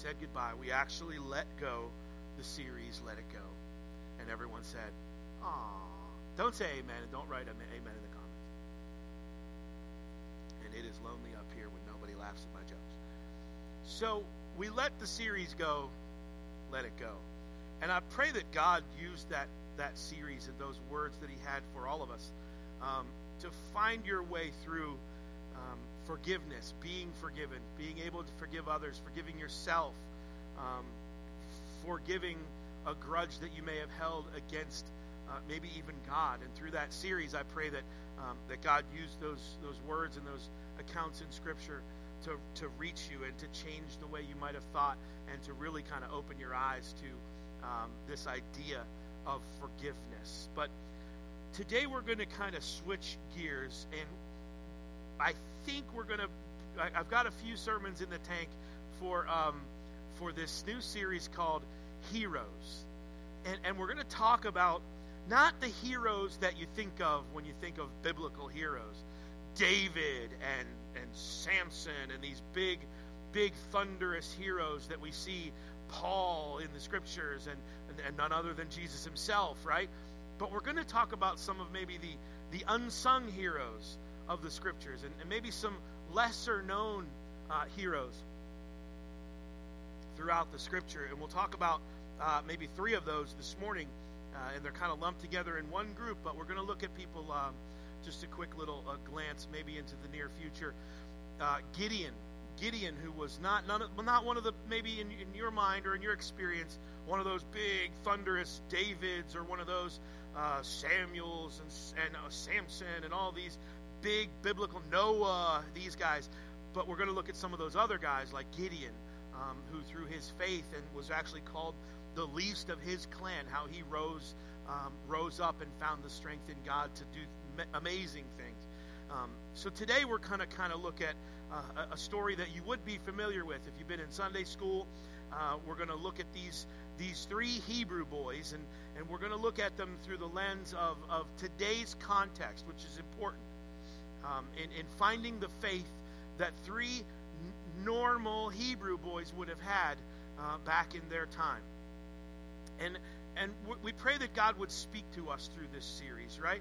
said goodbye, we actually let go the series Let It Go. And everyone said, Aw. Don't say amen and don't write amen in the comments. And it is lonely up here when nobody laughs at my jokes. So we let the series go, let it go. And I pray that God used that, that series and those words that He had for all of us um, to find your way through um, forgiveness, being forgiven, being able to forgive others, forgiving yourself, um, forgiving a grudge that you may have held against uh, maybe even God. And through that series, I pray that um, that God used those those words and those accounts in Scripture to to reach you and to change the way you might have thought, and to really kind of open your eyes to um, this idea of forgiveness. But today we're going to kind of switch gears, and I think we're going to. I've got a few sermons in the tank for um, for this new series called Heroes, and and we're going to talk about not the heroes that you think of when you think of biblical heroes, David and and Samson and these big big thunderous heroes that we see Paul in the scriptures and, and, and none other than Jesus himself, right? But we're going to talk about some of maybe the, the unsung heroes of the scriptures and, and maybe some lesser known uh, heroes throughout the scripture. And we'll talk about uh, maybe three of those this morning. Uh, and they're kind of lumped together in one group, but we're going to look at people, um, just a quick little uh, glance maybe into the near future. Uh, Gideon. Gideon, who was not none of, not one of the maybe in, in your mind or in your experience one of those big thunderous Davids or one of those uh, Samuels and, and uh, Samson and all these big biblical Noah, these guys. But we're going to look at some of those other guys like Gideon, um, who through his faith and was actually called the least of his clan, how he rose um, rose up and found the strength in God to do amazing things. Um, so today we're going to kind of look at uh, a story that you would be familiar with if you've been in Sunday school. Uh, we're going to look at these these three Hebrew boys, and, and we're going to look at them through the lens of, of today's context, which is important um, in, in finding the faith that three n- normal Hebrew boys would have had uh, back in their time. And and we pray that God would speak to us through this series, right?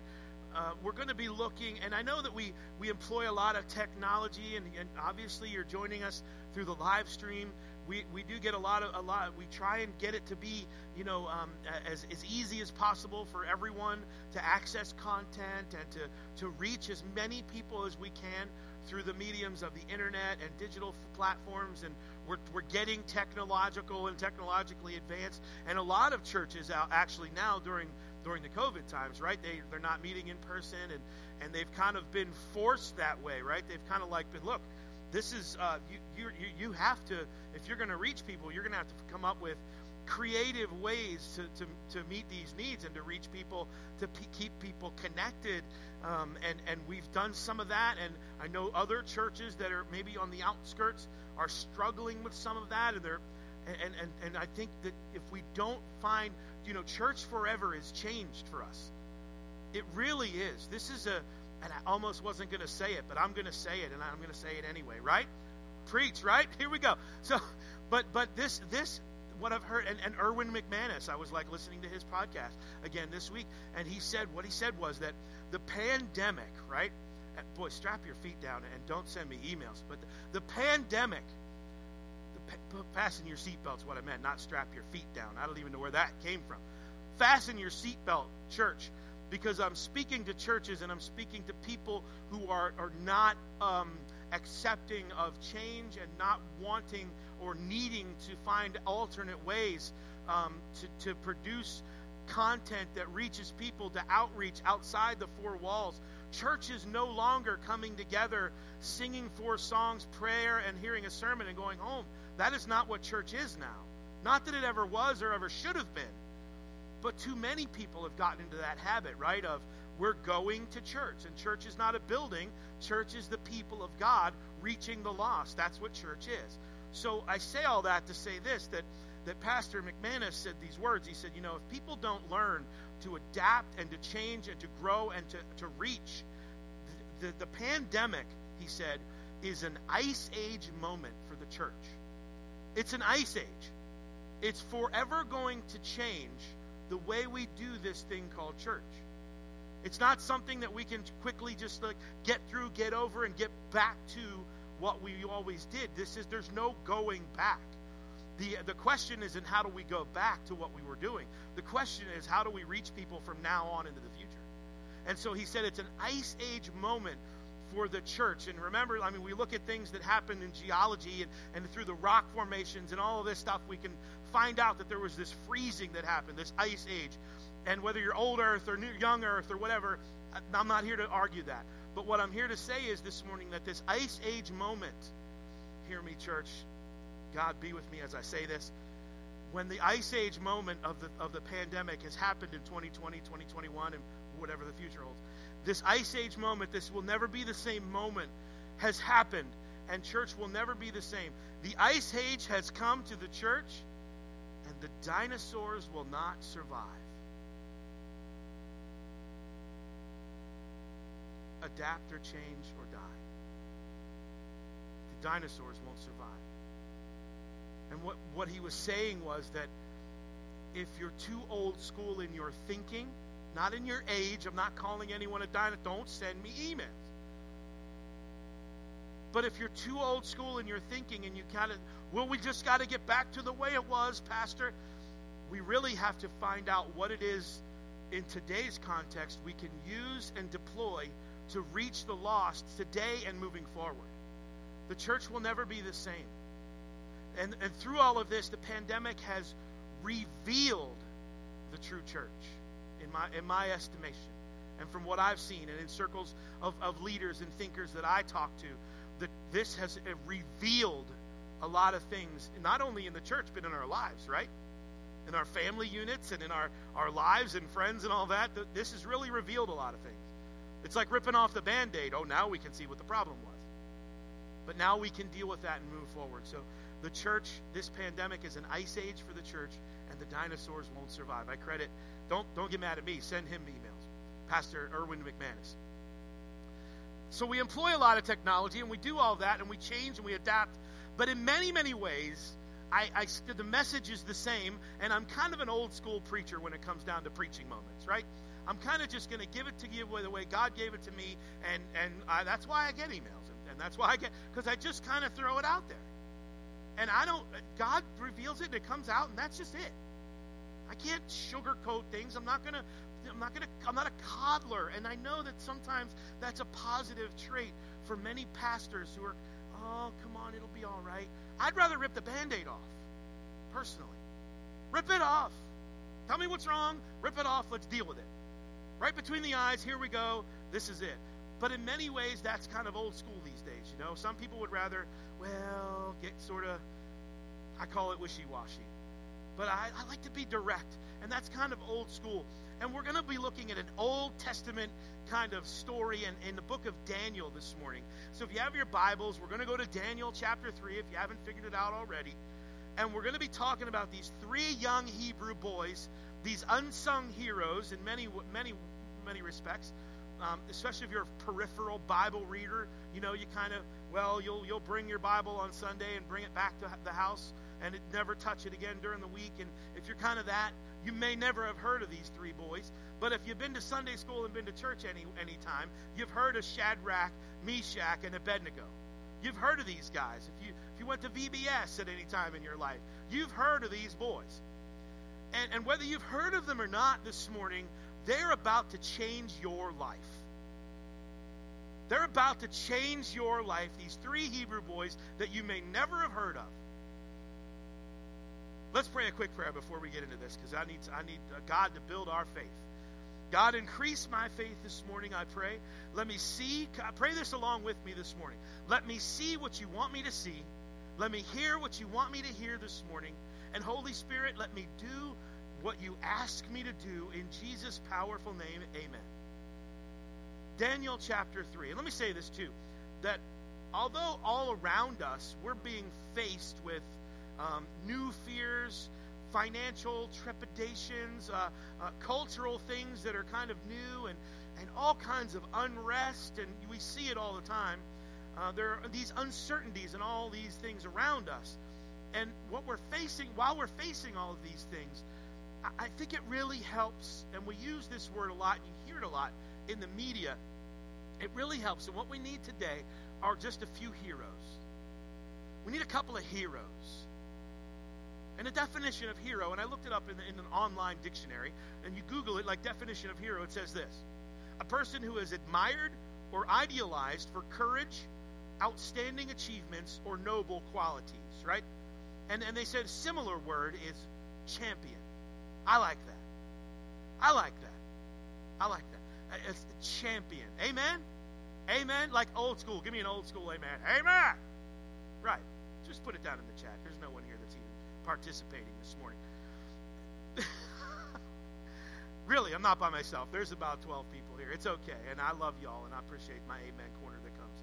Uh, we're going to be looking, and I know that we, we employ a lot of technology, and, and obviously you're joining us through the live stream. We, we do get a lot of a lot. We try and get it to be you know um, as as easy as possible for everyone to access content and to to reach as many people as we can through the mediums of the internet and digital platforms. And we're, we're getting technological and technologically advanced. And a lot of churches out actually now during during the covid times right? They they're not meeting in person and and they've kind of been forced that way right? They've kind of like been look this is uh, you, you you have to if you're going to reach people you're going to have to come up with creative ways to, to, to meet these needs and to reach people, to p- keep people connected. Um, and, and we've done some of that. And I know other churches that are maybe on the outskirts are struggling with some of that. And, they're, and, and, and I think that if we don't find, you know, church forever is changed for us. It really is. This is a, and I almost wasn't going to say it, but I'm going to say it, and I'm going to say it anyway, right? Preach, right? Here we go. So, but but this this what I've heard, and, and Erwin McManus, I was like listening to his podcast again this week, and he said what he said was that the pandemic, right? Boy, strap your feet down and don't send me emails. But the, the pandemic, the, fasten your seatbelts, what I meant, not strap your feet down. I don't even know where that came from. Fasten your seatbelt, church, because I'm speaking to churches and I'm speaking to people who are, are not um, accepting of change and not wanting or needing to find alternate ways um, to, to produce content that reaches people to outreach outside the four walls. Churches no longer coming together, singing four songs, prayer, and hearing a sermon and going home. That is not what church is now. Not that it ever was or ever should have been. But too many people have gotten into that habit, right? Of we're going to church. And church is not a building, church is the people of God reaching the lost. That's what church is. So I say all that to say this that that Pastor McManus said these words. He said, you know, if people don't learn to adapt and to change and to grow and to, to reach, the, the, the pandemic, he said, is an ice age moment for the church. It's an ice age. It's forever going to change the way we do this thing called church. It's not something that we can quickly just like get through, get over, and get back to what we always did. This is there's no going back. The the question isn't how do we go back to what we were doing. The question is how do we reach people from now on into the future. And so he said it's an ice age moment for the church. And remember, I mean, we look at things that happened in geology and, and through the rock formations and all of this stuff, we can find out that there was this freezing that happened, this ice age. And whether you're old Earth or new, young Earth or whatever, I'm not here to argue that. But what I'm here to say is this morning that this ice age moment, hear me, church, God be with me as I say this. When the ice age moment of the of the pandemic has happened in 2020, 2021, and whatever the future holds, this ice age moment, this will never be the same moment, has happened, and church will never be the same. The ice age has come to the church, the dinosaurs will not survive. Adapt or change or die. The dinosaurs won't survive. And what, what he was saying was that if you're too old school in your thinking, not in your age. I'm not calling anyone a dinosaur. Don't send me emails. But if you're too old school in your thinking and you kind of, well, we just got to get back to the way it was, Pastor, we really have to find out what it is in today's context we can use and deploy to reach the lost today and moving forward. The church will never be the same. And, and through all of this, the pandemic has revealed the true church in my in my estimation and from what I've seen and in circles of, of leaders and thinkers that I talk to, that this has uh, revealed a lot of things, not only in the church, but in our lives, right? In our family units and in our, our lives and friends and all that. This has really revealed a lot of things. It's like ripping off the band aid. Oh, now we can see what the problem was. But now we can deal with that and move forward. So the church, this pandemic is an ice age for the church, and the dinosaurs won't survive. I credit don't don't get mad at me. Send him emails. Pastor Erwin McManus. So we employ a lot of technology and we do all that and we change and we adapt. But in many, many ways, I, I, the message is the same, and I'm kind of an old school preacher when it comes down to preaching moments, right? I'm kind of just going to give it to you the way God gave it to me, and and I, that's why I get emails, and, and that's why I get because I just kind of throw it out there, and I don't. God reveals it, and it comes out, and that's just it. I can't sugarcoat things. I'm not gonna I'm not gonna I'm not a coddler. And I know that sometimes that's a positive trait for many pastors who are, oh come on, it'll be all right. I'd rather rip the band-aid off, personally. Rip it off. Tell me what's wrong, rip it off, let's deal with it. Right between the eyes, here we go, this is it. But in many ways, that's kind of old school these days, you know. Some people would rather, well, get sort of, I call it wishy washy but I, I like to be direct, and that's kind of old school. And we're going to be looking at an Old Testament kind of story in, in the book of Daniel this morning. So if you have your Bibles, we're going to go to Daniel chapter 3 if you haven't figured it out already. And we're going to be talking about these three young Hebrew boys, these unsung heroes in many, many, many respects. Um, especially if you're a peripheral Bible reader, you know, you kind of, well, you'll, you'll bring your Bible on Sunday and bring it back to the house and it, never touch it again during the week. And if you're kind of that, you may never have heard of these three boys. But if you've been to Sunday school and been to church any any time, you've heard of Shadrach, Meshach, and Abednego. You've heard of these guys. If you if you went to VBS at any time in your life, you've heard of these boys. And, and whether you've heard of them or not this morning, they're about to change your life. They're about to change your life. These three Hebrew boys that you may never have heard of. Let's pray a quick prayer before we get into this because I need, I need uh, God to build our faith. God, increase my faith this morning, I pray. Let me see, pray this along with me this morning. Let me see what you want me to see. Let me hear what you want me to hear this morning. And Holy Spirit, let me do what you ask me to do in Jesus' powerful name. Amen. Daniel chapter 3. And let me say this too that although all around us we're being faced with um, new fears, financial trepidations, uh, uh, cultural things that are kind of new, and, and all kinds of unrest, and we see it all the time. Uh, there are these uncertainties and all these things around us. And what we're facing, while we're facing all of these things, I think it really helps, and we use this word a lot, and you hear it a lot in the media. It really helps. And what we need today are just a few heroes. We need a couple of heroes. And the definition of hero, and I looked it up in, the, in an online dictionary, and you Google it, like definition of hero, it says this a person who is admired or idealized for courage, outstanding achievements, or noble qualities, right? And, and they said a similar word is champion. I like that. I like that. I like that. It's a champion. Amen? Amen? Like old school. Give me an old school amen. Amen! Right. Just put it down in the chat. There's no one here participating this morning. really, I'm not by myself. There's about 12 people here. It's okay. And I love y'all, and I appreciate my amen corner that comes.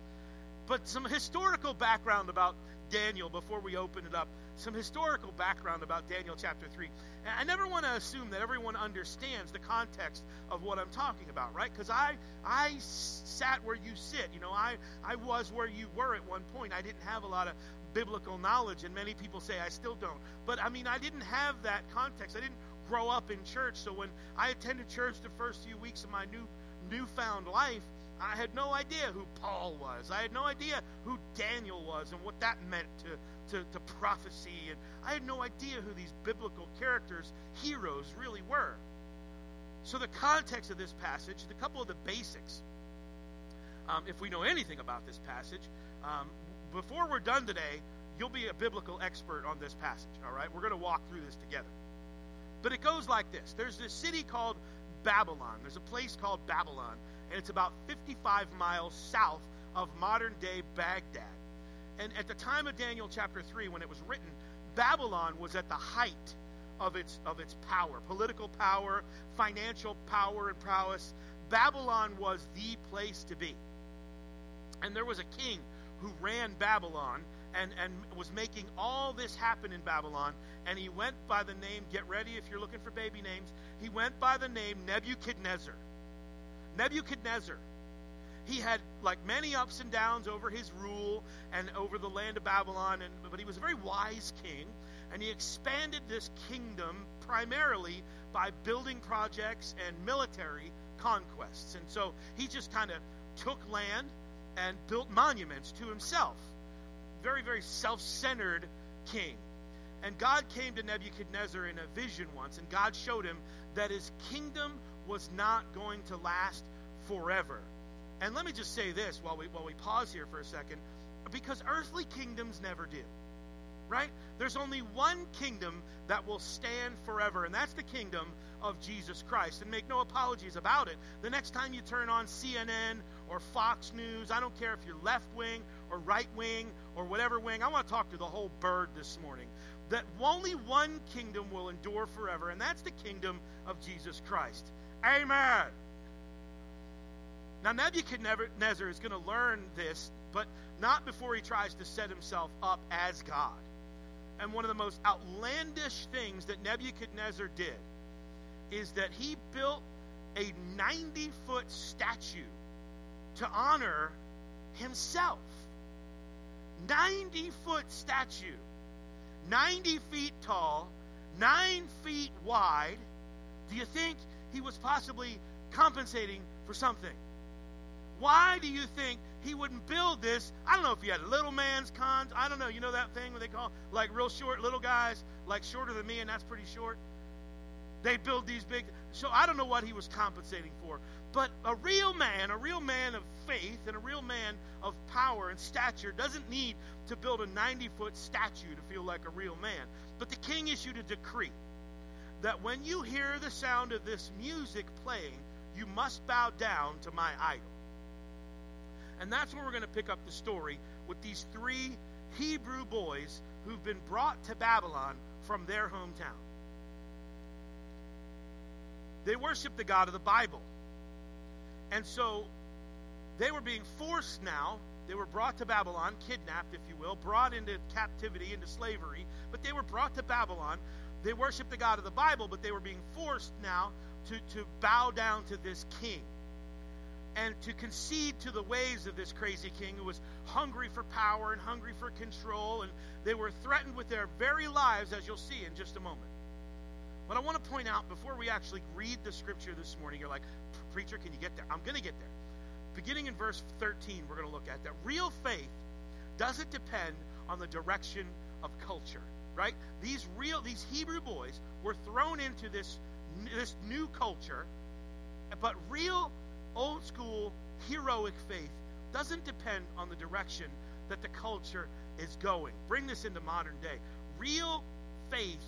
But some historical background about Daniel before we open it up. Some historical background about Daniel chapter 3. And I never want to assume that everyone understands the context of what I'm talking about, right? Because I, I sat where you sit. You know, I, I was where you were at one point. I didn't have a lot of biblical knowledge, and many people say I still don't. But I mean, I didn't have that context. I didn't grow up in church. So when I attended church the first few weeks of my new newfound life, I had no idea who Paul was. I had no idea who Daniel was and what that meant to, to, to prophecy. And I had no idea who these biblical characters, heroes, really were. So, the context of this passage, a couple of the basics, um, if we know anything about this passage, um, before we're done today, you'll be a biblical expert on this passage, all right? We're going to walk through this together. But it goes like this there's this city called Babylon, there's a place called Babylon and it's about 55 miles south of modern day Baghdad. And at the time of Daniel chapter 3, when it was written, Babylon was at the height of its, of its power political power, financial power, and prowess. Babylon was the place to be. And there was a king who ran Babylon and, and was making all this happen in Babylon. And he went by the name, get ready if you're looking for baby names, he went by the name Nebuchadnezzar. Nebuchadnezzar. He had like many ups and downs over his rule and over the land of Babylon, and, but he was a very wise king, and he expanded this kingdom primarily by building projects and military conquests. And so he just kind of took land and built monuments to himself. Very, very self centered king. And God came to Nebuchadnezzar in a vision once, and God showed him that his kingdom was not going to last forever. And let me just say this while we while we pause here for a second, because earthly kingdoms never do. Right? There's only one kingdom that will stand forever, and that's the kingdom of Jesus Christ. And make no apologies about it. The next time you turn on CNN or Fox News, I don't care if you're left wing or right wing or whatever wing, I want to talk to the whole bird this morning. That only one kingdom will endure forever, and that's the kingdom of Jesus Christ. Amen. Now, Nebuchadnezzar is going to learn this, but not before he tries to set himself up as God. And one of the most outlandish things that Nebuchadnezzar did is that he built a 90 foot statue to honor himself. 90 foot statue, 90 feet tall, 9 feet wide. Do you think he was possibly compensating for something. Why do you think he wouldn't build this? I don't know if he had little man's cons. I don't know. You know that thing where they call like real short little guys, like shorter than me, and that's pretty short. They build these big. So I don't know what he was compensating for. But a real man, a real man of faith, and a real man of power and stature doesn't need to build a 90 foot statue to feel like a real man. But the king issued a decree that when you hear the sound of this music playing, you must bow down to my idol. And that's where we're going to pick up the story with these three Hebrew boys who've been brought to Babylon from their hometown. They worship the God of the Bible. And so they were being forced now. They were brought to Babylon, kidnapped, if you will, brought into captivity, into slavery, but they were brought to Babylon they worshiped the God of the Bible, but they were being forced now to, to bow down to this king. and to concede to the ways of this crazy king who was hungry for power and hungry for control, and they were threatened with their very lives, as you'll see in just a moment. But I want to point out before we actually read the scripture this morning, you're like, Preacher, can you get there? I'm going to get there. Beginning in verse 13, we're going to look at that. Real faith doesn't depend on the direction of culture, right? These real, these Hebrew boys were thrown into this, this new culture, but real old school heroic faith doesn't depend on the direction that the culture is going. Bring this into modern day. Real faith,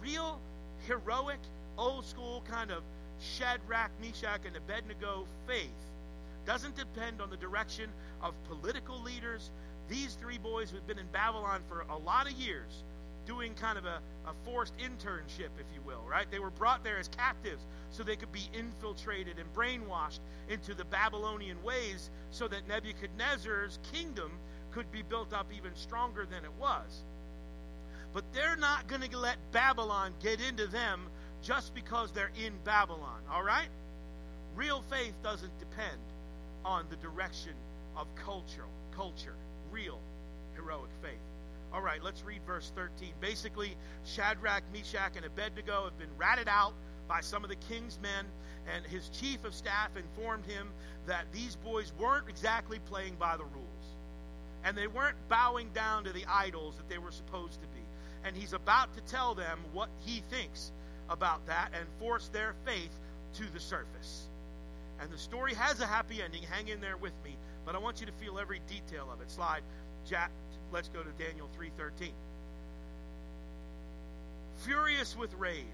real heroic, old school kind of Shadrach, Meshach, and Abednego faith doesn't depend on the direction of political leaders. These three boys who've been in Babylon for a lot of years doing kind of a, a forced internship, if you will, right? They were brought there as captives so they could be infiltrated and brainwashed into the Babylonian ways so that Nebuchadnezzar's kingdom could be built up even stronger than it was. But they're not going to let Babylon get into them just because they're in Babylon, all right? Real faith doesn't depend on the direction of culture, culture, real heroic faith. All right, let's read verse 13. Basically, Shadrach, Meshach, and Abednego have been ratted out by some of the king's men, and his chief of staff informed him that these boys weren't exactly playing by the rules. And they weren't bowing down to the idols that they were supposed to be. And he's about to tell them what he thinks about that and force their faith to the surface. And the story has a happy ending. Hang in there with me, but I want you to feel every detail of it. Slide, Jack, let's go to Daniel 3:13. Furious with rage,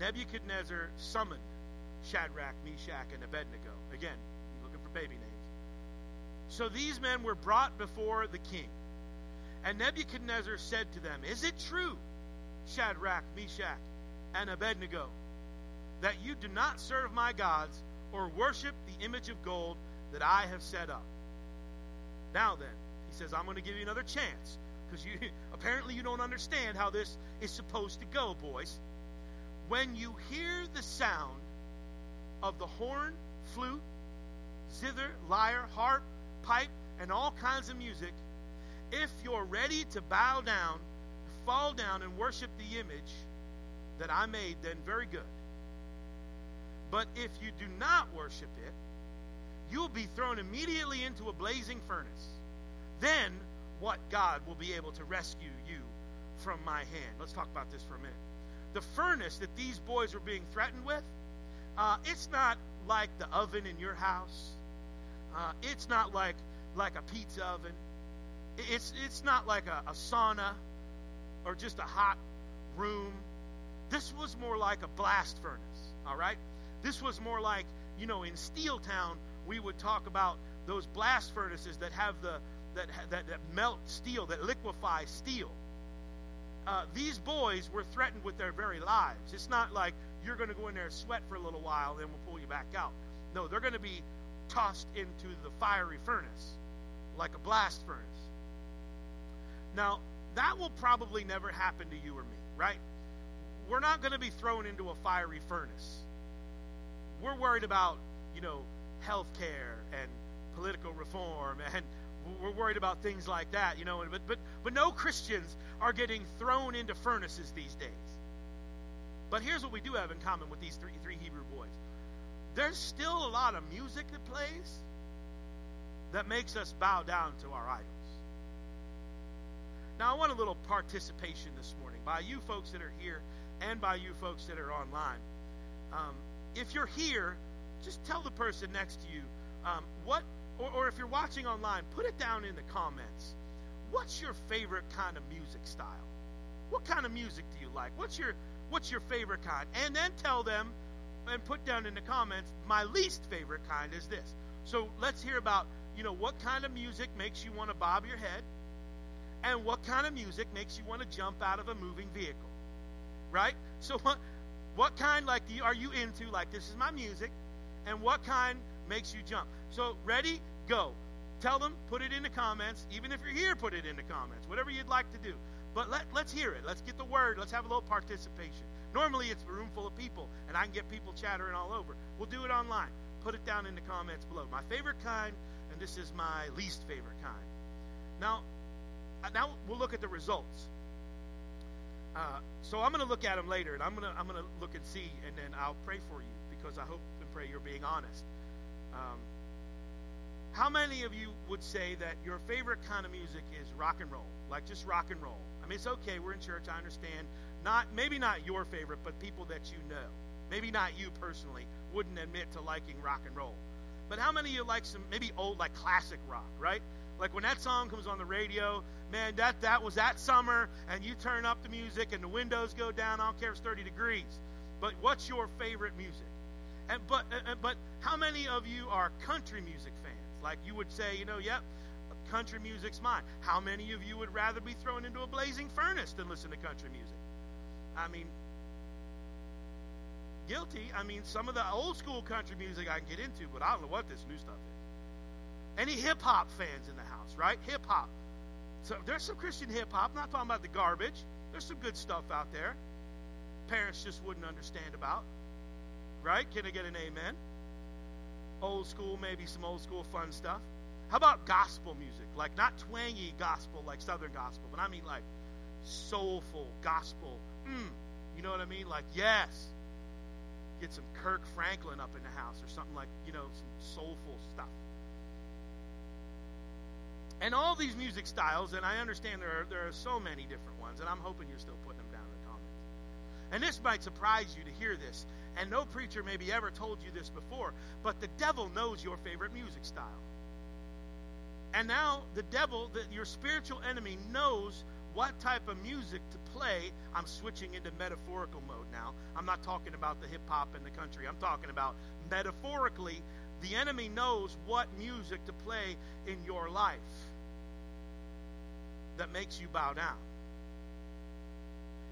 Nebuchadnezzar summoned Shadrach, Meshach, and Abednego. Again, looking for baby names. So these men were brought before the king. And Nebuchadnezzar said to them, Is it true, Shadrach, Meshach, and Abednego, that you do not serve my gods or worship the image of gold that I have set up? Now then, he says, I'm going to give you another chance because you apparently you don't understand how this is supposed to go, boys. When you hear the sound of the horn, flute, zither, lyre, harp, pipe, and all kinds of music, if you're ready to bow down, fall down, and worship the image that I made, then very good. But if you do not worship it, you'll be thrown immediately into a blazing furnace. Then what God will be able to rescue you from my hand? Let's talk about this for a minute. The furnace that these boys were being threatened with, uh, it's not like the oven in your house. Uh, it's not like like a pizza oven. It's it's not like a, a sauna or just a hot room. This was more like a blast furnace. All right. This was more like you know in Steel Town we would talk about those blast furnaces that have the that that, that melt steel that liquefy steel. Uh, these boys were threatened with their very lives. It's not like you're going to go in there and sweat for a little while, then we'll pull you back out. No, they're going to be tossed into the fiery furnace, like a blast furnace. Now, that will probably never happen to you or me, right? We're not going to be thrown into a fiery furnace. We're worried about, you know, health care and political reform and we're worried about things like that, you know, but but but no Christians are getting thrown into furnaces these days. But here's what we do have in common with these three three Hebrew boys. There's still a lot of music that plays that makes us bow down to our idols. Now, I want a little participation this morning by you folks that are here and by you folks that are online. Um, if you're here, just tell the person next to you um, what, or, or if you're watching online, put it down in the comments. What's your favorite kind of music style? What kind of music do you like? What's your what's your favorite kind? And then tell them and put down in the comments my least favorite kind is this. So let's hear about you know what kind of music makes you want to bob your head and what kind of music makes you want to jump out of a moving vehicle right? So what what kind like are you into? Like this is my music. And what kind makes you jump? So ready go. Tell them put it in the comments. Even if you're here put it in the comments. Whatever you'd like to do. But let, let's hear it. Let's get the word. Let's have a little participation. Normally it's a room full of people and i can get people chattering all over. We'll do it online. Put it down in the comments below. My favorite kind, and this is my least favorite kind. Now, uh, now we'll look at the results. Uh, so I'm going to look at them later, and I'm going to I'm going to look and see, and then I'll pray for you because I hope and pray you're being honest. Um, how many of you would say that your favorite kind of music is rock and roll, like just rock and roll? I mean, it's okay. We're in church. I understand. Not maybe not your favorite, but people that you know. Maybe not you personally wouldn't admit to liking rock and roll. But how many of you like some maybe old like classic rock, right? Like when that song comes on the radio, man, that that was that summer, and you turn up the music and the windows go down. I don't care if it's 30 degrees. But what's your favorite music? And but uh, but how many of you are country music fans? Like you would say, you know, yep, country music's mine. How many of you would rather be thrown into a blazing furnace than listen to country music? I mean, guilty. I mean, some of the old school country music I can get into, but I don't know what this new stuff is. Any hip hop fans in the house, right? Hip hop. So there's some Christian hip hop. Not talking about the garbage. There's some good stuff out there. Parents just wouldn't understand about. Right? Can I get an amen? Old school, maybe some old school fun stuff. How about gospel music? Like not twangy gospel like Southern gospel, but I mean like soulful gospel. Mm, you know what I mean? Like, yes. Get some Kirk Franklin up in the house or something like, you know, some soulful stuff. And all these music styles, and I understand there are, there are so many different ones, and I'm hoping you're still putting them down in the comments. And this might surprise you to hear this, and no preacher maybe ever told you this before, but the devil knows your favorite music style. And now the devil, the, your spiritual enemy, knows what type of music to play. I'm switching into metaphorical mode now. I'm not talking about the hip hop and the country. I'm talking about metaphorically the enemy knows what music to play in your life that makes you bow down.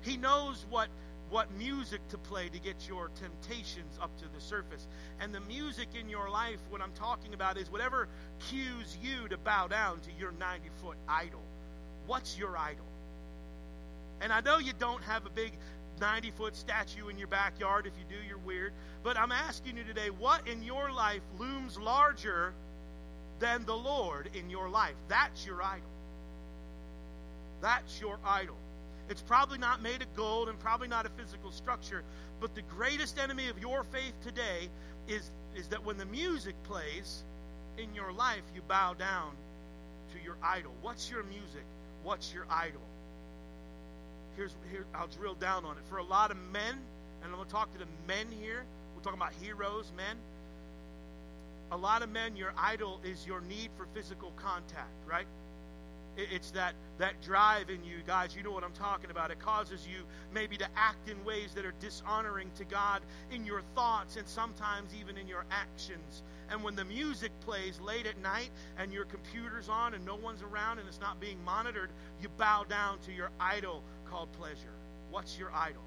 He knows what what music to play to get your temptations up to the surface. And the music in your life, what I'm talking about, is whatever cues you to bow down to your 90 foot idol. What's your idol? And I know you don't have a big 90 foot statue in your backyard. If you do, you're weird. But I'm asking you today what in your life looms larger than the Lord in your life? That's your idol. That's your idol. It's probably not made of gold and probably not a physical structure, but the greatest enemy of your faith today is, is that when the music plays in your life, you bow down to your idol. What's your music? What's your idol? here's here I'll drill down on it. For a lot of men, and I'm going to talk to the men here. We're talking about heroes, men. A lot of men, your idol is your need for physical contact, right? It's that, that drive in you, guys. You know what I'm talking about. It causes you maybe to act in ways that are dishonoring to God in your thoughts and sometimes even in your actions. And when the music plays late at night and your computer's on and no one's around and it's not being monitored, you bow down to your idol called pleasure. What's your idol?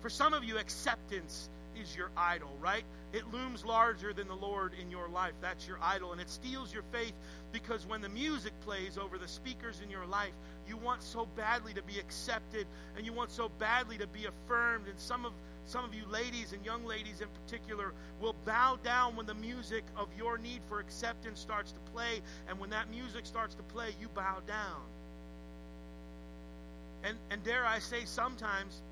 For some of you, acceptance is your idol, right? It looms larger than the Lord in your life. That's your idol. And it steals your faith because when the music plays over the speakers in your life, you want so badly to be accepted and you want so badly to be affirmed. And some of some of you ladies and young ladies in particular will bow down when the music of your need for acceptance starts to play. And when that music starts to play, you bow down. And, and dare I say, sometimes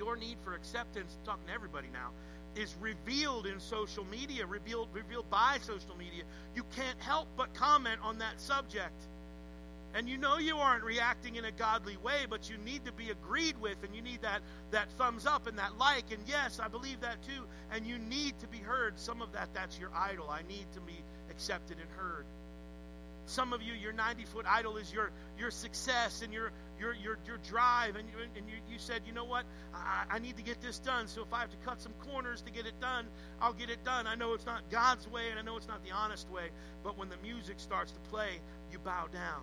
your need for acceptance, I'm talking to everybody now, is revealed in social media, revealed, revealed by social media. You can't help but comment on that subject. And you know you aren't reacting in a godly way, but you need to be agreed with, and you need that, that thumbs up and that like. And yes, I believe that too. And you need to be heard. Some of that, that's your idol. I need to be accepted and heard. Some of you, your 90 foot idol is your, your success and your, your, your, your drive. And, you, and you, you said, you know what? I, I need to get this done. So if I have to cut some corners to get it done, I'll get it done. I know it's not God's way and I know it's not the honest way. But when the music starts to play, you bow down.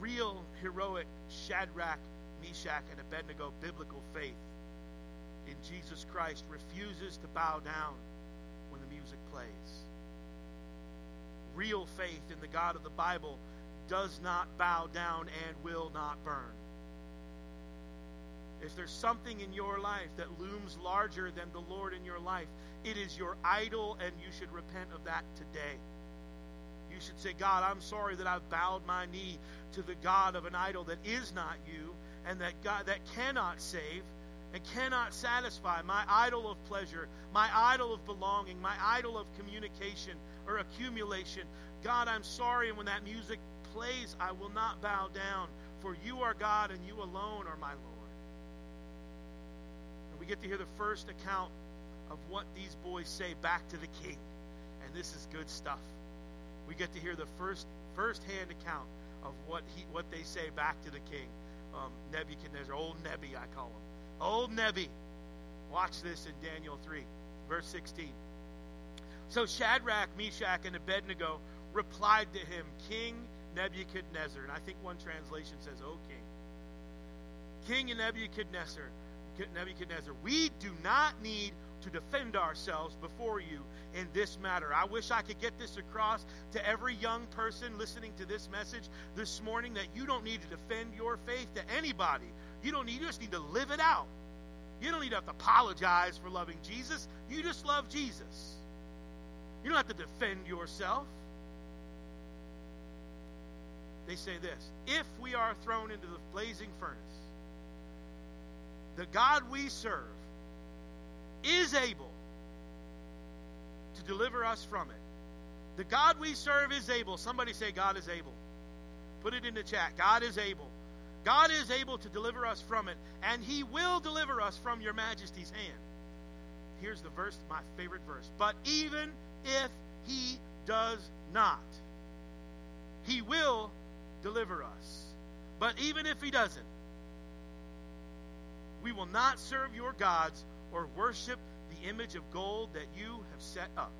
Real heroic Shadrach, Meshach, and Abednego biblical faith in Jesus Christ refuses to bow down when the music plays real faith in the God of the Bible does not bow down and will not burn. If there's something in your life that looms larger than the Lord in your life, it is your idol, and you should repent of that today. You should say, God, I'm sorry that I've bowed my knee to the God of an idol that is not you, and that God that cannot save and cannot satisfy. My idol of pleasure, my idol of belonging, my idol of communication or accumulation. God, I'm sorry, and when that music plays, I will not bow down, for you are God and you alone are my Lord. And we get to hear the first account of what these boys say back to the king. And this is good stuff. We get to hear the first first-hand account of what he what they say back to the king. Um, Nebuchadnezzar, old Nebi, I call him. Old Nebi. Watch this in Daniel 3, verse 16. So Shadrach, Meshach, and Abednego replied to him, King Nebuchadnezzar. And I think one translation says, O king. King Nebuchadnezzar, Nebuchadnezzar, we do not need to defend ourselves before you in this matter. I wish I could get this across to every young person listening to this message this morning that you don't need to defend your faith to anybody. You don't need you just need to live it out. You don't need to have to apologize for loving Jesus. You just love Jesus. You don't have to defend yourself. They say this if we are thrown into the blazing furnace, the God we serve is able to deliver us from it. The God we serve is able. Somebody say, God is able. Put it in the chat. God is able. God is able to deliver us from it, and He will deliver us from your majesty's hand. Here's the verse, my favorite verse. But even if He does not, He will deliver us. But even if He doesn't, we will not serve your gods or worship the image of gold that you have set up.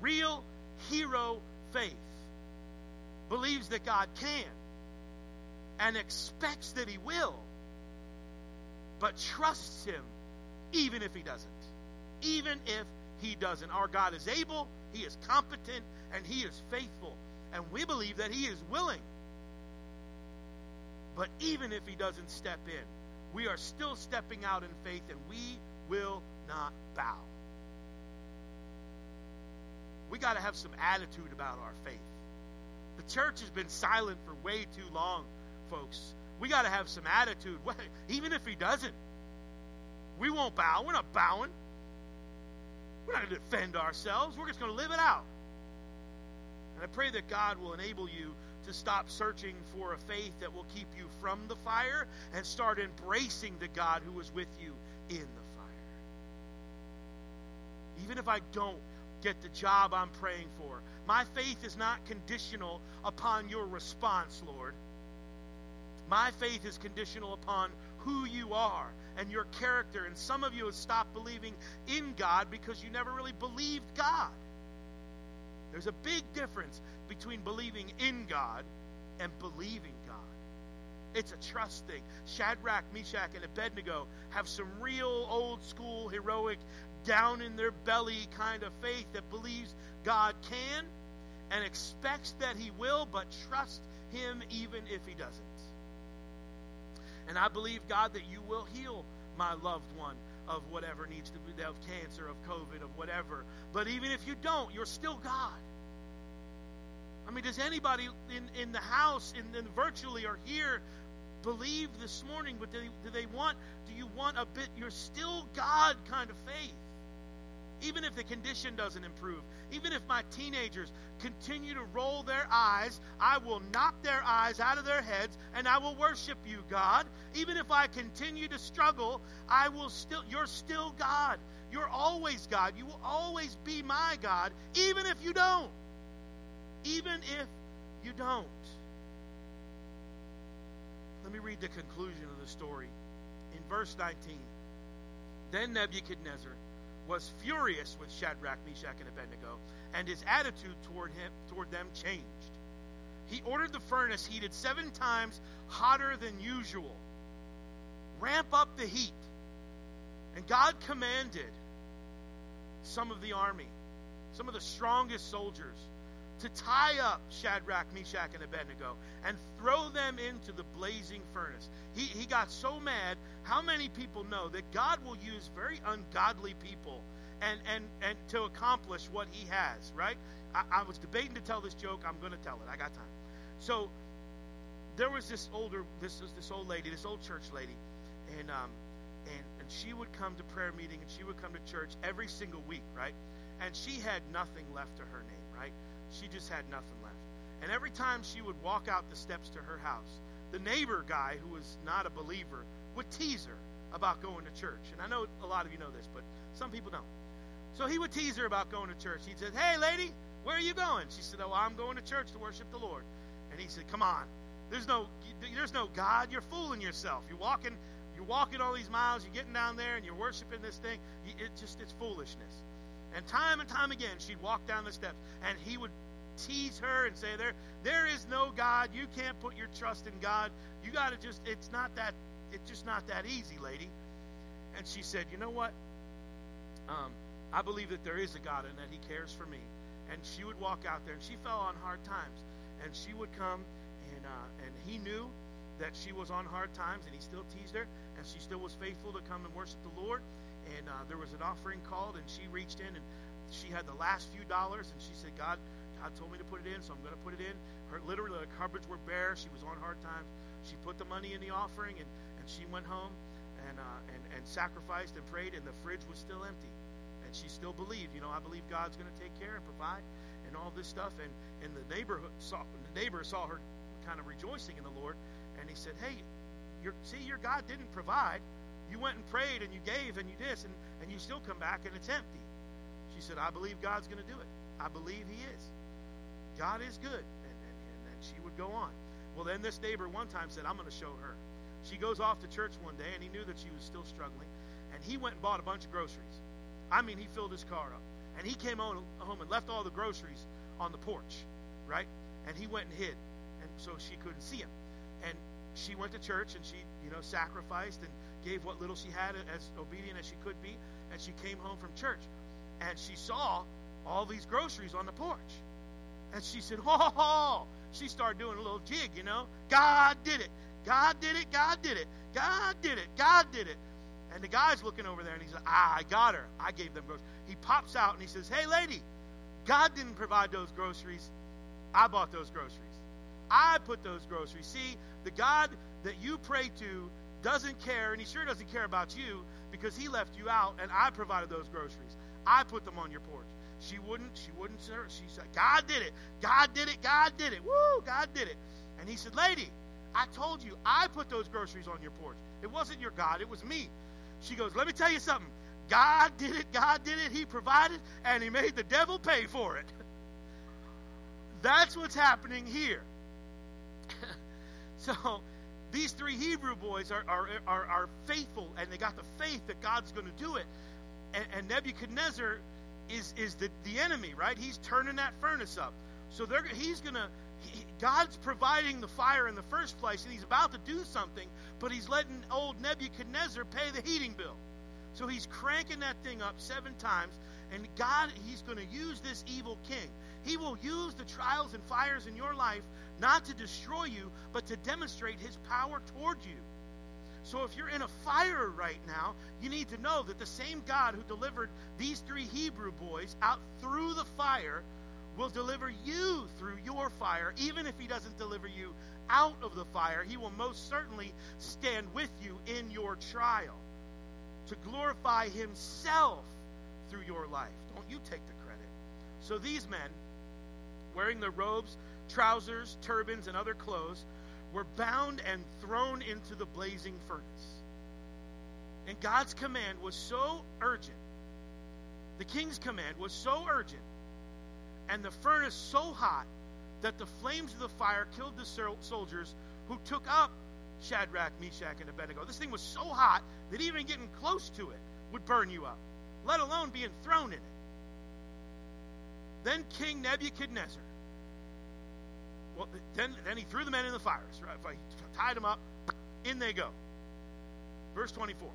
Real hero faith believes that God can and expects that He will, but trusts Him even if He doesn't. Even if He doesn't. Our God is able, He is competent, and He is faithful. And we believe that He is willing. But even if He doesn't step in, we are still stepping out in faith and we will not bow. We got to have some attitude about our faith. The church has been silent for way too long, folks. We got to have some attitude. Even if he doesn't, we won't bow. We're not bowing. We're not going to defend ourselves. We're just going to live it out. And I pray that God will enable you to stop searching for a faith that will keep you from the fire and start embracing the God who is with you in the fire. Even if I don't get the job I'm praying for, my faith is not conditional upon your response, Lord. My faith is conditional upon who you are and your character. And some of you have stopped believing in God because you never really believed God. There's a big difference between believing in God and believing God. It's a trust thing. Shadrach, Meshach, and Abednego have some real old school, heroic, down in their belly kind of faith that believes God can and expects that He will, but trust Him even if He doesn't. And I believe, God, that you will heal my loved one of whatever needs to be, of cancer, of COVID, of whatever. But even if you don't, you're still God. I mean, does anybody in, in the house, in, in virtually or here, believe this morning? But do they, do they want, do you want a bit, you're still God kind of faith? Even if the condition doesn't improve, even if my teenagers continue to roll their eyes, I will knock their eyes out of their heads and I will worship you, God. Even if I continue to struggle, I will still, you're still God. You're always God. You will always be my God, even if you don't even if you don't. Let me read the conclusion of the story. In verse 19, then Nebuchadnezzar was furious with Shadrach, Meshach, and Abednego, and his attitude toward him toward them changed. He ordered the furnace heated seven times hotter than usual. Ramp up the heat. And God commanded some of the army, some of the strongest soldiers, to tie up Shadrach, Meshach, and Abednego and throw them into the blazing furnace. He, he got so mad. How many people know that God will use very ungodly people and, and, and to accomplish what he has, right? I, I was debating to tell this joke. I'm going to tell it. I got time. So there was this older, this was this old lady, this old church lady, and um, and and she would come to prayer meeting and she would come to church every single week, right? And she had nothing left to her name, right? She just had nothing left. And every time she would walk out the steps to her house, the neighbor guy who was not a believer would tease her about going to church. And I know a lot of you know this, but some people don't. So he would tease her about going to church. He'd say, Hey, lady, where are you going? She said, Oh, I'm going to church to worship the Lord. And he said, Come on. There's no, there's no God. You're fooling yourself. You're walking, you're walking all these miles. You're getting down there and you're worshiping this thing. It just, it's foolishness. And time and time again, she'd walk down the steps, and he would tease her and say, "There, there is no God. You can't put your trust in God. You got to just. It's not that. It's just not that easy, lady." And she said, "You know what? Um, I believe that there is a God and that He cares for me." And she would walk out there, and she fell on hard times, and she would come, and uh, and he knew that she was on hard times, and he still teased her, and she still was faithful to come and worship the Lord and uh, there was an offering called, and she reached in and she had the last few dollars, and she said, "God, God told me to put it in, so I'm going to put it in." Her literally the cupboards were bare. She was on hard times. She put the money in the offering, and, and she went home and, uh, and and sacrificed and prayed, and the fridge was still empty. And she still believed, you know, I believe God's going to take care and provide, and all this stuff. And and the neighborhood saw the neighbor saw her kind of rejoicing in the Lord, and he said, "Hey, your see your God didn't provide." You went and prayed and you gave and you this and, and you still come back and it's empty. She said, I believe God's going to do it. I believe He is. God is good. And, and, and she would go on. Well, then this neighbor one time said, I'm going to show her. She goes off to church one day and he knew that she was still struggling. And he went and bought a bunch of groceries. I mean, he filled his car up. And he came home and left all the groceries on the porch, right? And he went and hid. And so she couldn't see him. And she went to church and she, you know, sacrificed and gave what little she had as obedient as she could be, and she came home from church. And she saw all these groceries on the porch. And she said, "Oh!" She started doing a little jig, you know. God did it. God did it. God did it. God did it. God did it. And the guy's looking over there and he's like, Ah, I got her. I gave them groceries. He pops out and he says, Hey, lady, God didn't provide those groceries. I bought those groceries. I put those groceries. See, the God that you pray to doesn't care, and he sure doesn't care about you because he left you out, and I provided those groceries. I put them on your porch. She wouldn't. She wouldn't. She said, "God did it. God did it. God did it. Woo! God did it." And he said, "Lady, I told you I put those groceries on your porch. It wasn't your God. It was me." She goes, "Let me tell you something. God did it. God did it. He provided, and He made the devil pay for it." That's what's happening here. so these three Hebrew boys are, are, are, are faithful and they got the faith that God's going to do it. And, and Nebuchadnezzar is, is the, the enemy, right? He's turning that furnace up. So they're, he's going to, he, God's providing the fire in the first place and he's about to do something, but he's letting old Nebuchadnezzar pay the heating bill. So he's cranking that thing up seven times, and God, he's going to use this evil king. He will use the trials and fires in your life not to destroy you, but to demonstrate his power toward you. So if you're in a fire right now, you need to know that the same God who delivered these three Hebrew boys out through the fire will deliver you through your fire. Even if he doesn't deliver you out of the fire, he will most certainly stand with you in your trial to glorify himself through your life. Don't you take the credit. So these men, wearing their robes, trousers, turbans, and other clothes, were bound and thrown into the blazing furnace. And God's command was so urgent. The king's command was so urgent, and the furnace so hot that the flames of the fire killed the soldiers who took up Shadrach, Meshach, and Abednego. This thing was so hot that even getting close to it would burn you up, let alone being thrown in it. Then King Nebuchadnezzar well, then, then he threw the men in the fires. Right? He tied them up. In they go. Verse 24.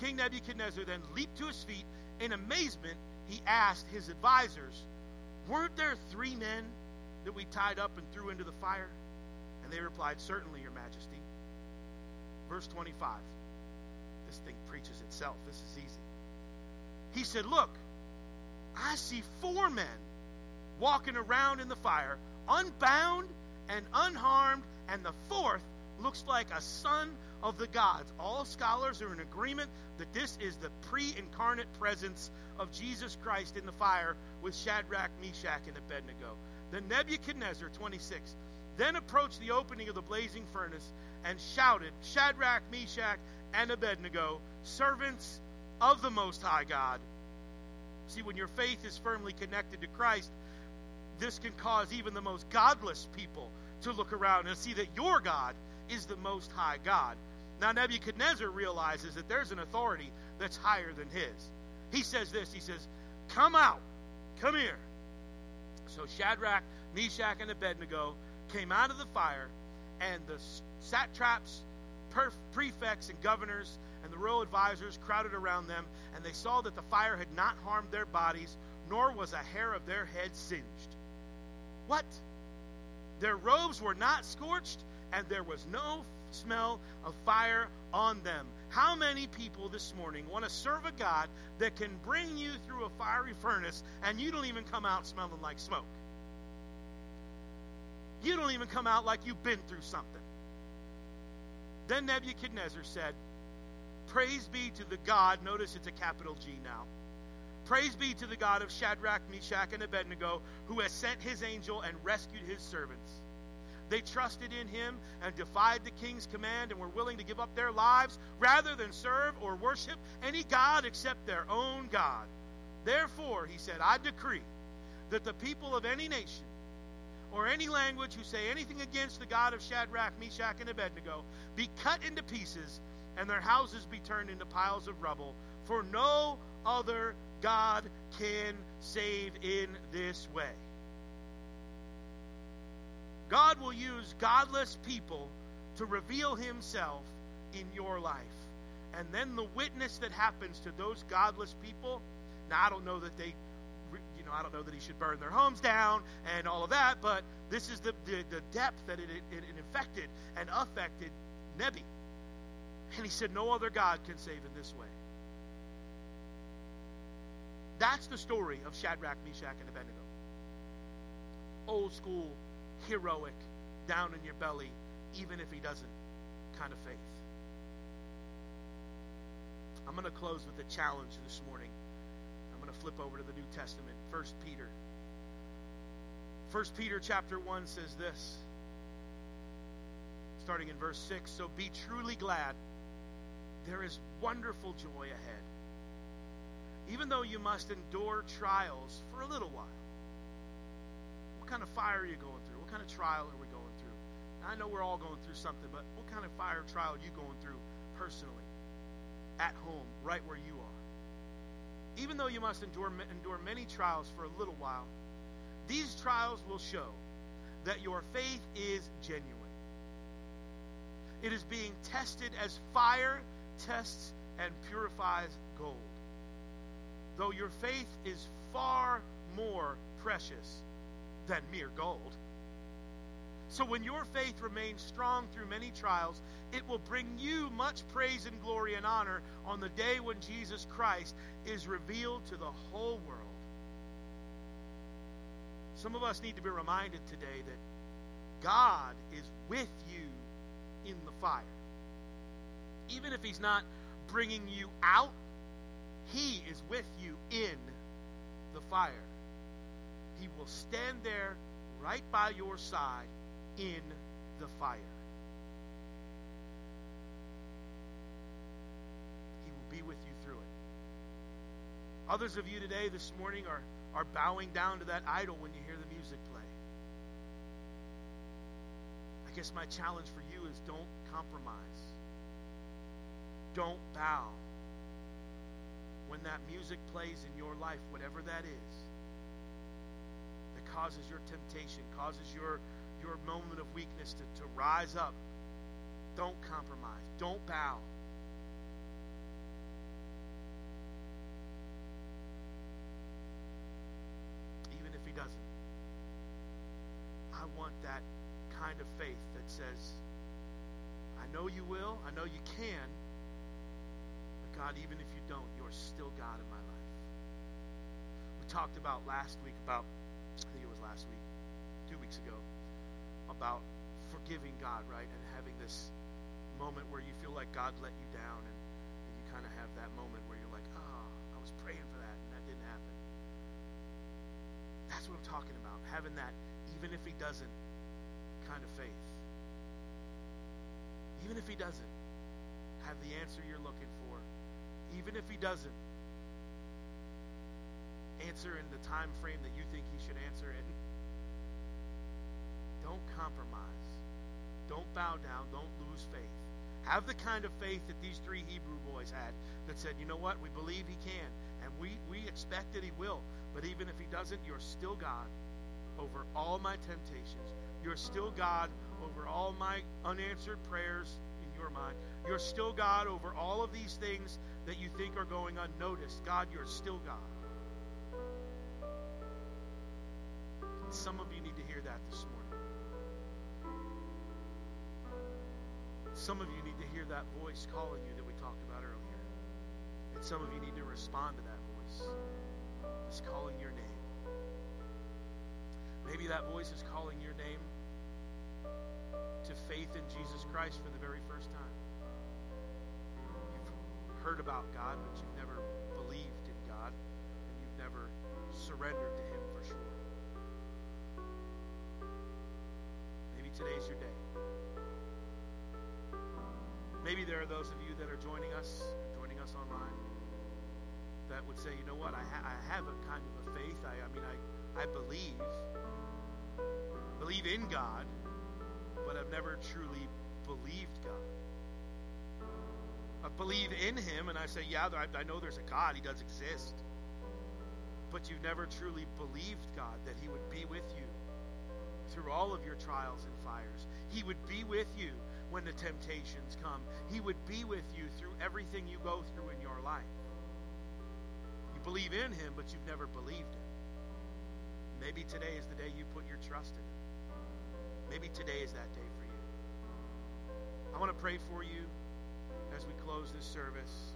King Nebuchadnezzar then leaped to his feet. In amazement, he asked his advisors, Weren't there three men that we tied up and threw into the fire? And they replied, Certainly, Your Majesty. Verse 25. This thing preaches itself. This is easy. He said, Look, I see four men walking around in the fire, unbound and unharmed, and the fourth looks like a son of the gods. All scholars are in agreement that this is the pre incarnate presence of Jesus Christ in the fire with Shadrach, Meshach, and Abednego. The Nebuchadnezzar, 26, then approached the opening of the blazing furnace and shouted, Shadrach, Meshach, and Abednego, servants of the Most High God. See, when your faith is firmly connected to Christ, this can cause even the most godless people to look around and see that your God is the Most High God. Now, Nebuchadnezzar realizes that there's an authority that's higher than his. He says this He says, Come out, come here. So Shadrach, Meshach, and Abednego came out of the fire, and the satraps, prefects, and governors and the royal advisors crowded around them, and they saw that the fire had not harmed their bodies, nor was a hair of their head singed. What? Their robes were not scorched, and there was no smell of fire on them. How many people this morning want to serve a God that can bring you through a fiery furnace and you don't even come out smelling like smoke? You don't even come out like you've been through something. Then Nebuchadnezzar said, Praise be to the God, notice it's a capital G now. Praise be to the God of Shadrach, Meshach, and Abednego, who has sent his angel and rescued his servants. They trusted in him and defied the king's command and were willing to give up their lives rather than serve or worship any God except their own God. Therefore, he said, I decree that the people of any nation or any language who say anything against the God of Shadrach, Meshach, and Abednego be cut into pieces and their houses be turned into piles of rubble. For no other God can save in this way. God will use godless people to reveal himself in your life. And then the witness that happens to those godless people, now I don't know that they you know, I don't know that he should burn their homes down and all of that, but this is the, the, the depth that it, it, it infected and affected Nebi. And he said, No other God can save in this way. That's the story of Shadrach, Meshach, and Abednego. Old school, heroic, down in your belly, even if he doesn't, kind of faith. I'm going to close with a challenge this morning. I'm going to flip over to the New Testament, 1 Peter. 1 Peter chapter 1 says this, starting in verse 6 So be truly glad there is wonderful joy ahead. Even though you must endure trials for a little while. What kind of fire are you going through? What kind of trial are we going through? I know we're all going through something, but what kind of fire trial are you going through personally? At home, right where you are. Even though you must endure, endure many trials for a little while, these trials will show that your faith is genuine. It is being tested as fire tests and purifies gold. Though your faith is far more precious than mere gold. So when your faith remains strong through many trials, it will bring you much praise and glory and honor on the day when Jesus Christ is revealed to the whole world. Some of us need to be reminded today that God is with you in the fire even if He's not bringing you out, He is with you in the fire. He will stand there right by your side in the fire. He will be with you through it. Others of you today, this morning, are, are bowing down to that idol when you hear the music play. I guess my challenge for you is don't compromise. Don't bow. When that music plays in your life, whatever that is, that causes your temptation, causes your, your moment of weakness to, to rise up, don't compromise. Don't bow. Even if he doesn't. I want that kind of faith that says, I know you will, I know you can, God, even if you don't, you're still God in my life. We talked about last week about, I think it was last week, two weeks ago, about forgiving God, right? And having this moment where you feel like God let you down and, and you kind of have that moment where you're like, oh, I was praying for that and that didn't happen. That's what I'm talking about. Having that, even if He doesn't, kind of faith. Even if He doesn't have the answer you're looking for, even if He doesn't answer in the time frame that you think He should answer in, don't compromise. Don't bow down. Don't lose faith. Have the kind of faith that these three Hebrew boys had that said, you know what, we believe he can, and we, we expect that he will. But even if he doesn't, you're still God over all my temptations. You're still God over all my unanswered prayers in your mind. You're still God over all of these things that you think are going unnoticed. God, you're still God. Some of you need to hear that this morning. Some of you need to hear that voice calling you that we talked about earlier. And some of you need to respond to that voice. It's calling your name. Maybe that voice is calling your name to faith in Jesus Christ for the very first time. Heard about God, but you've never believed in God, and you've never surrendered to Him for sure. Maybe today's your day. Maybe there are those of you that are joining us, joining us online, that would say, you know what, I, ha- I have a kind of a faith. I, I mean, I, I believe, believe in God, but I've never truly believed God. Believe in Him, and I say, yeah, I, I know there's a God. He does exist. But you've never truly believed God that He would be with you through all of your trials and fires. He would be with you when the temptations come. He would be with you through everything you go through in your life. You believe in Him, but you've never believed Him. Maybe today is the day you put your trust in Him. Maybe today is that day for you. I want to pray for you as we close this service.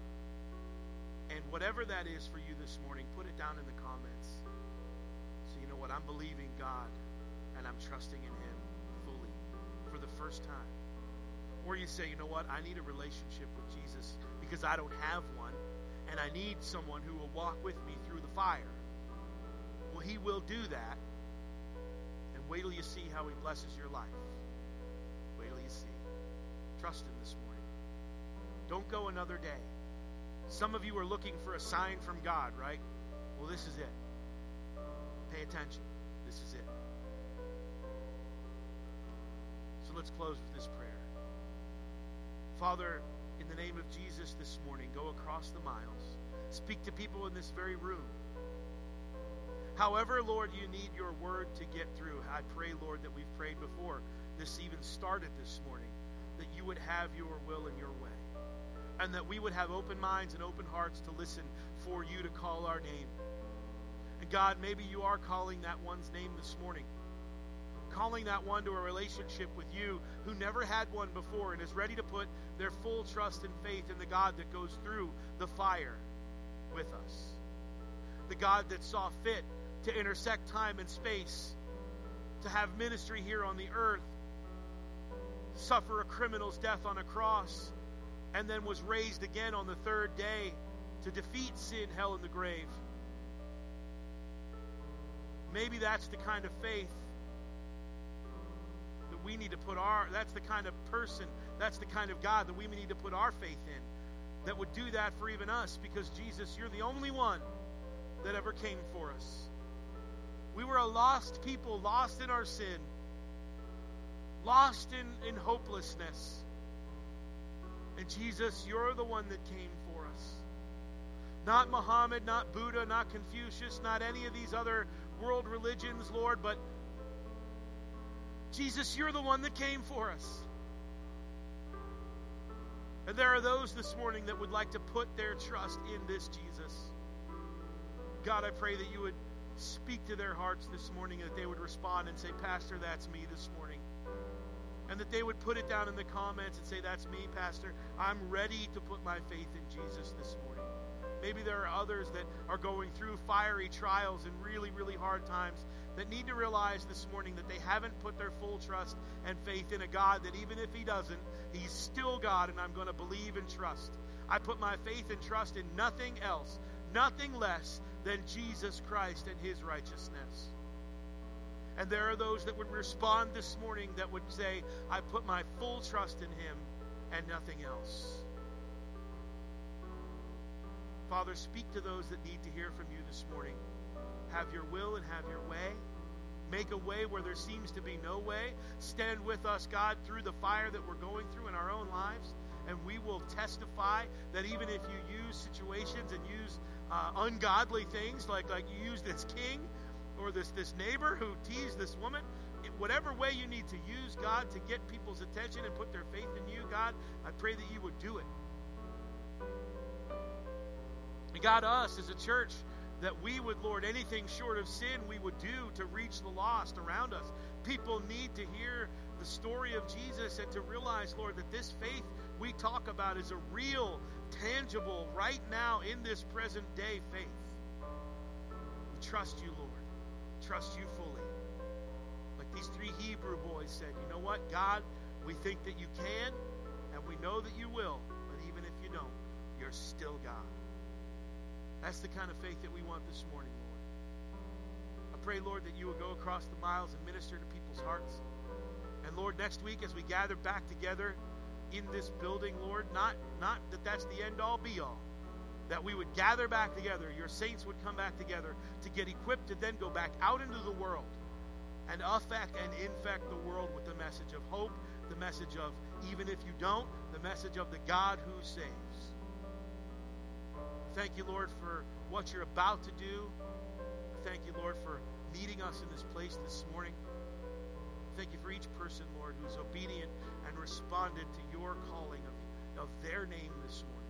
And whatever that is for you this morning, put it down in the comments. So you know what? I'm believing God and I'm trusting in Him fully for the first time. Or you say, you know what, I need a relationship with Jesus because I don't have one, and I need someone who will walk with me through the fire. Well, He will do that. And wait till you see how He blesses your life. Wait till you see. Trust Him this morning. Don't go another day. Some of you are looking for a sign from God, right? Well, this is it. Pay attention. This is it. So let's close with this prayer. Father, in the name of Jesus this morning, go across the miles. Speak to people in this very room. However, Lord, you need your word to get through. I pray, Lord, that we've prayed before this even started this morning, that you would have your will and your way. And that we would have open minds and open hearts to listen for you to call our name. And God, maybe you are calling that one's name this morning calling that one to a relationship with you who never had one before and is ready to put their full trust and faith in the God that goes through the fire with us. The God that saw fit to intersect time and space, to have ministry here on the earth, suffer a criminal's death on a cross, and then was raised again on the third day to defeat sin, hell, and the grave. Maybe that's the kind of faith that we need to put our, that's the kind of person, that's the kind of God that we need to put our faith in that would do that for even us because Jesus, you're the only one that ever came for us. We were a lost people, lost in our sin, lost in, in hopelessness. And Jesus, you're the one that came for us. Not Muhammad, not Buddha, not Confucius, not any of these other world religions, Lord, but Jesus, you're the one that came for us. And there are those this morning that would like to put their trust in this Jesus. God, I pray that you would speak to their hearts this morning, that they would respond and say, Pastor, that's me this morning. And that they would put it down in the comments and say, That's me, Pastor. I'm ready to put my faith in Jesus this morning. Maybe there are others that are going through fiery trials and really, really hard times that need to realize this morning that they haven't put their full trust and faith in a God that even if He doesn't, He's still God, and I'm going to believe and trust. I put my faith and trust in nothing else, nothing less than Jesus Christ and His righteousness. And there are those that would respond this morning that would say, I put my full trust in Him and nothing else. Father, speak to those that need to hear from you this morning. Have your will and have your way. Make a way where there seems to be no way. Stand with us, God, through the fire that we're going through in our own lives. And we will testify that even if you use situations and use uh, ungodly things, like, like you used this king or this, this neighbor who teased this woman, whatever way you need to use, God, to get people's attention and put their faith in you, God, I pray that you would do it. And God, us as a church, that we would, Lord, anything short of sin we would do to reach the lost around us. People need to hear the story of Jesus and to realize, Lord, that this faith we talk about is a real, tangible, right now in this present day faith. We trust you, Lord. Trust you fully. Like these three Hebrew boys said, you know what, God, we think that you can, and we know that you will, but even if you don't, you're still God. That's the kind of faith that we want this morning, Lord. I pray, Lord, that you will go across the miles and minister to people's hearts. And Lord, next week as we gather back together in this building, Lord, not not that that's the end all be all, that we would gather back together, your saints would come back together to get equipped to then go back out into the world and affect and infect the world with the message of hope, the message of even if you don't, the message of the God who saves. Thank you, Lord, for what you're about to do. Thank you, Lord, for meeting us in this place this morning. Thank you for each person, Lord, who's obedient and responded to your calling of, of their name this morning.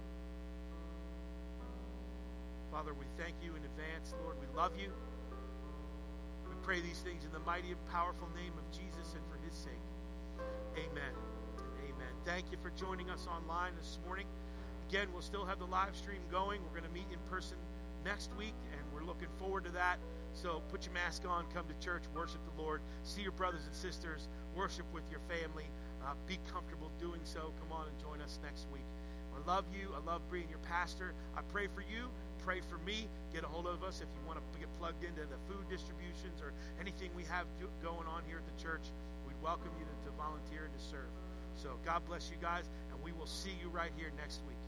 Father, we thank you in advance, Lord. We love you. We pray these things in the mighty and powerful name of Jesus and for his sake. Amen. Amen. Thank you for joining us online this morning. Again, we'll still have the live stream going. We're going to meet in person next week, and we're looking forward to that. So put your mask on, come to church, worship the Lord, see your brothers and sisters, worship with your family. Uh, be comfortable doing so. Come on and join us next week. I love you. I love being your pastor. I pray for you. Pray for me. Get a hold of us if you want to get plugged into the food distributions or anything we have going on here at the church. We'd welcome you to, to volunteer and to serve. So God bless you guys, and we will see you right here next week.